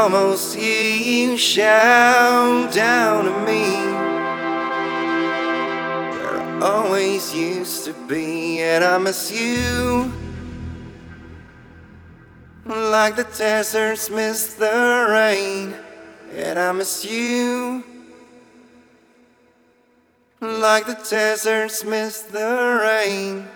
almost hear you shout down to me. Where I always used to be, and I miss you. Like the deserts miss the rain, and I miss you. Like the deserts miss the rain.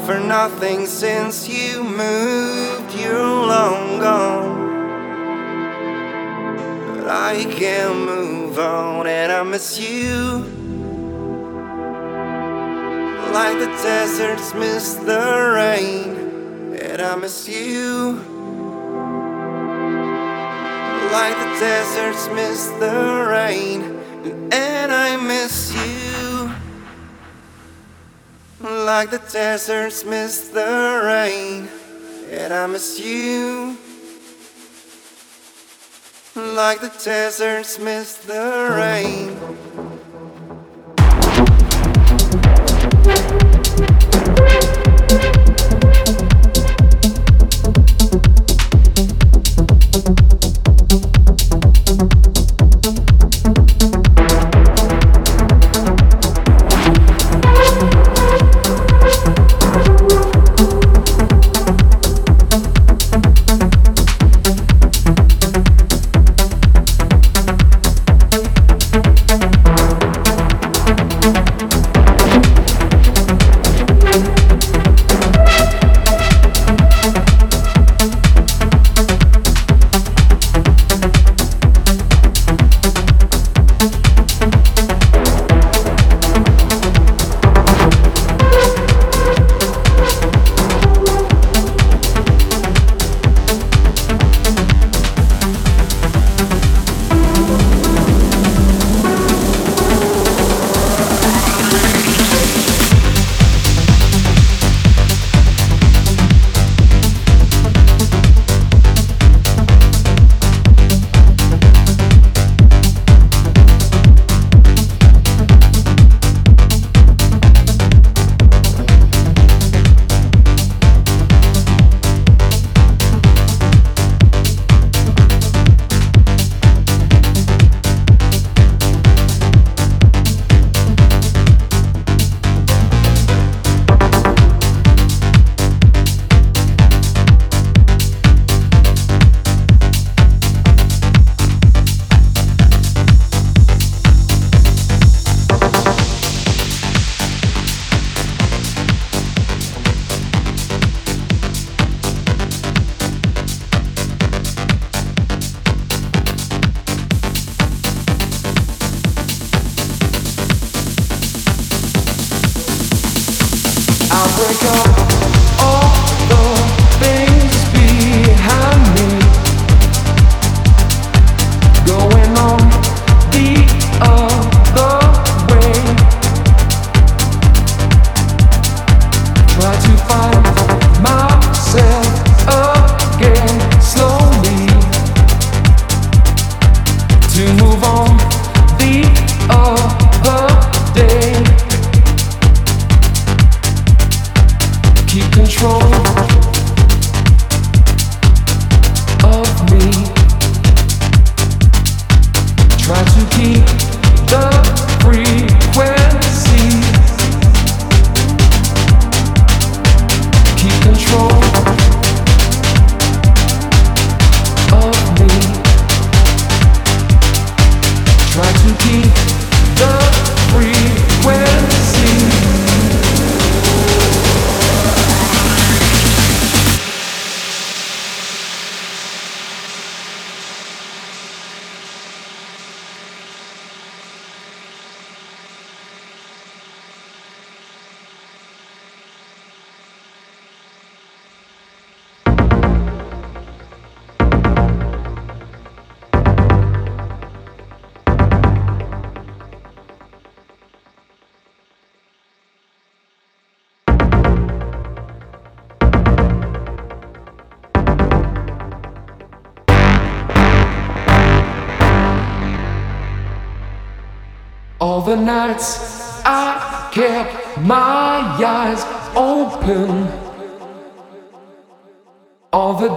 Offer nothing since you moved. You're long gone. But I can't move on and I miss you Like the deserts miss the rain And I miss you Like the deserts miss the rain And I miss you Like the deserts miss the rain And I miss you like the deserts miss the rain.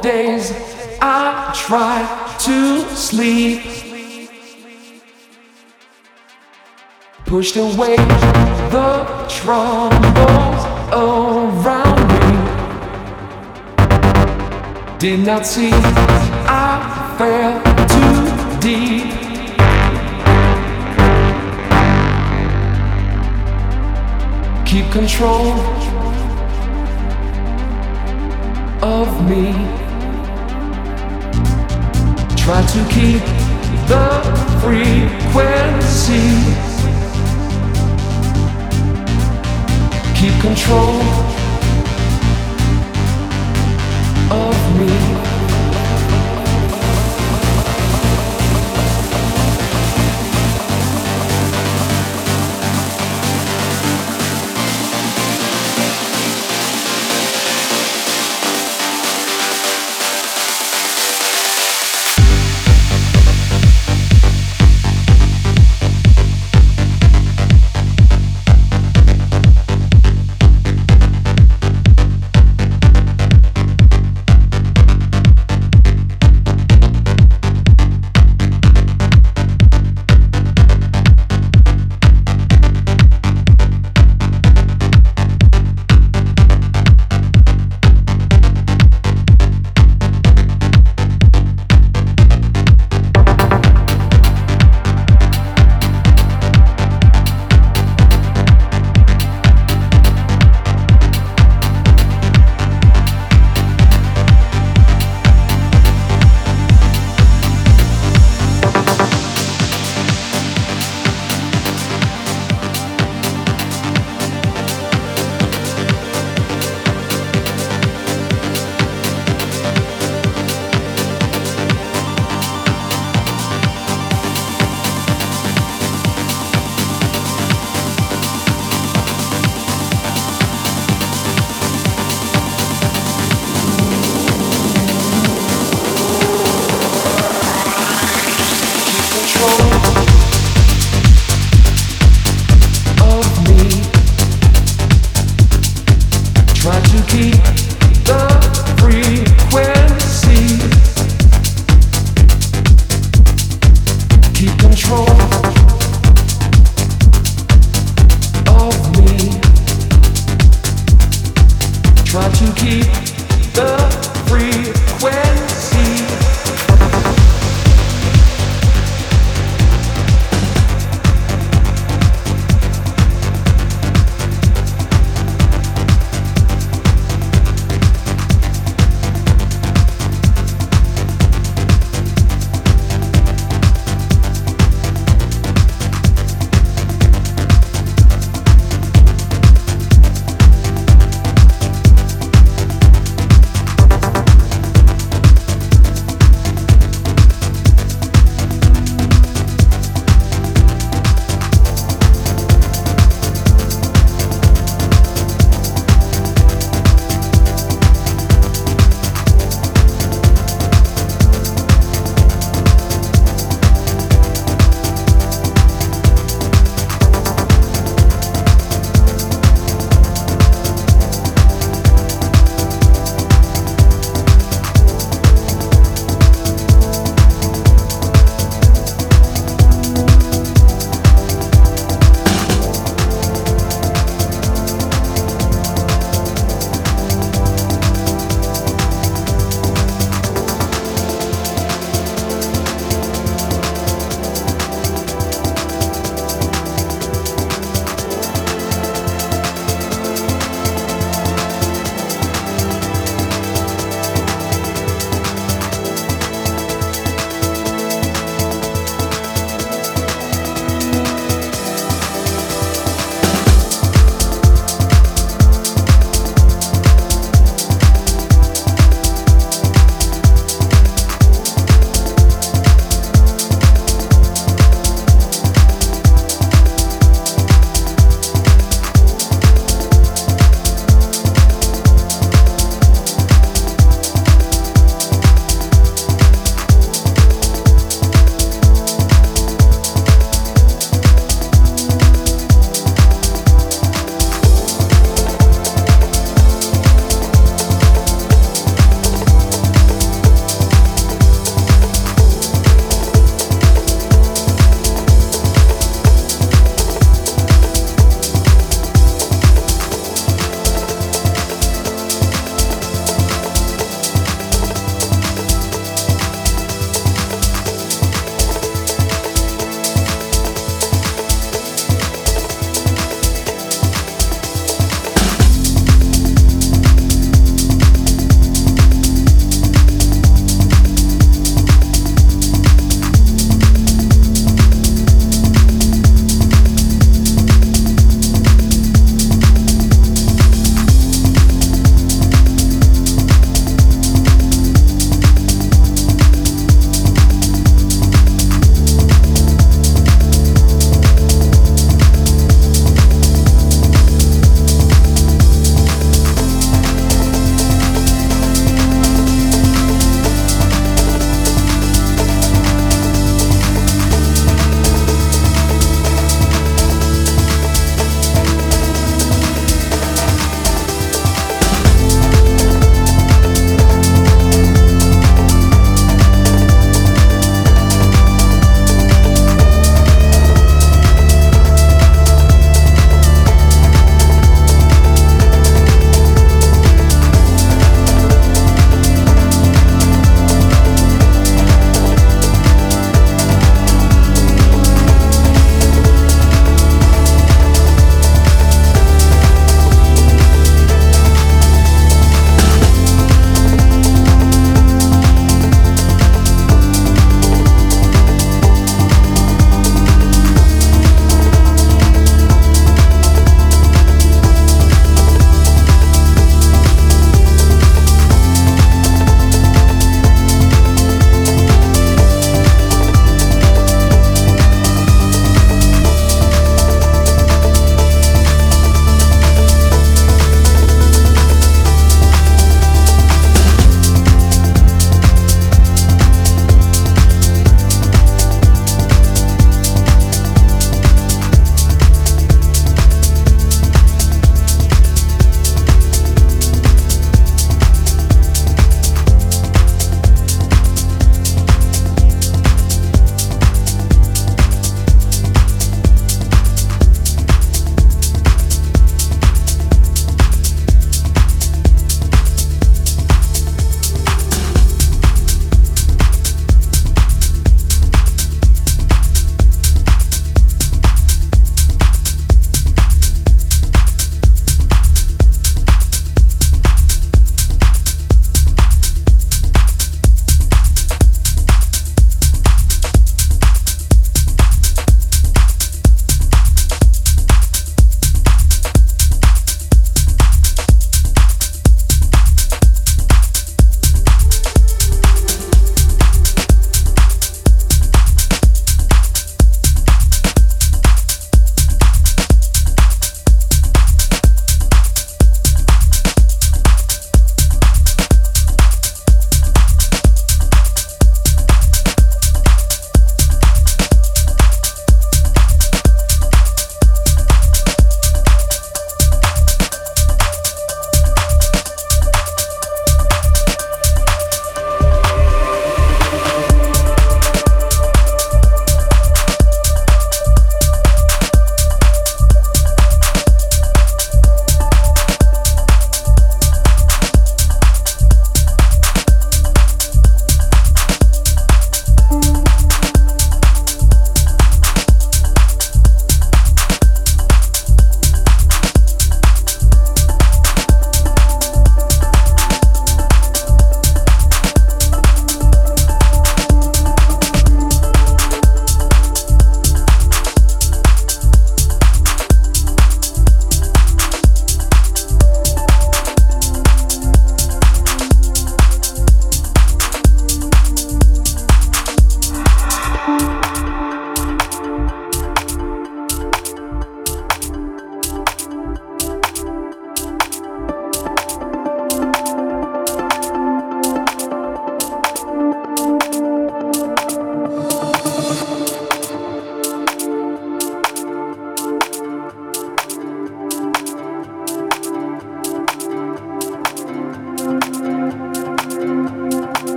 Days I try to sleep. Pushed away the troubles around me. Did not see I fell too deep. keep control to keep the frequency. Keep control of me.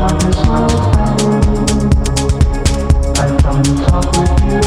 I found myself, I found with you.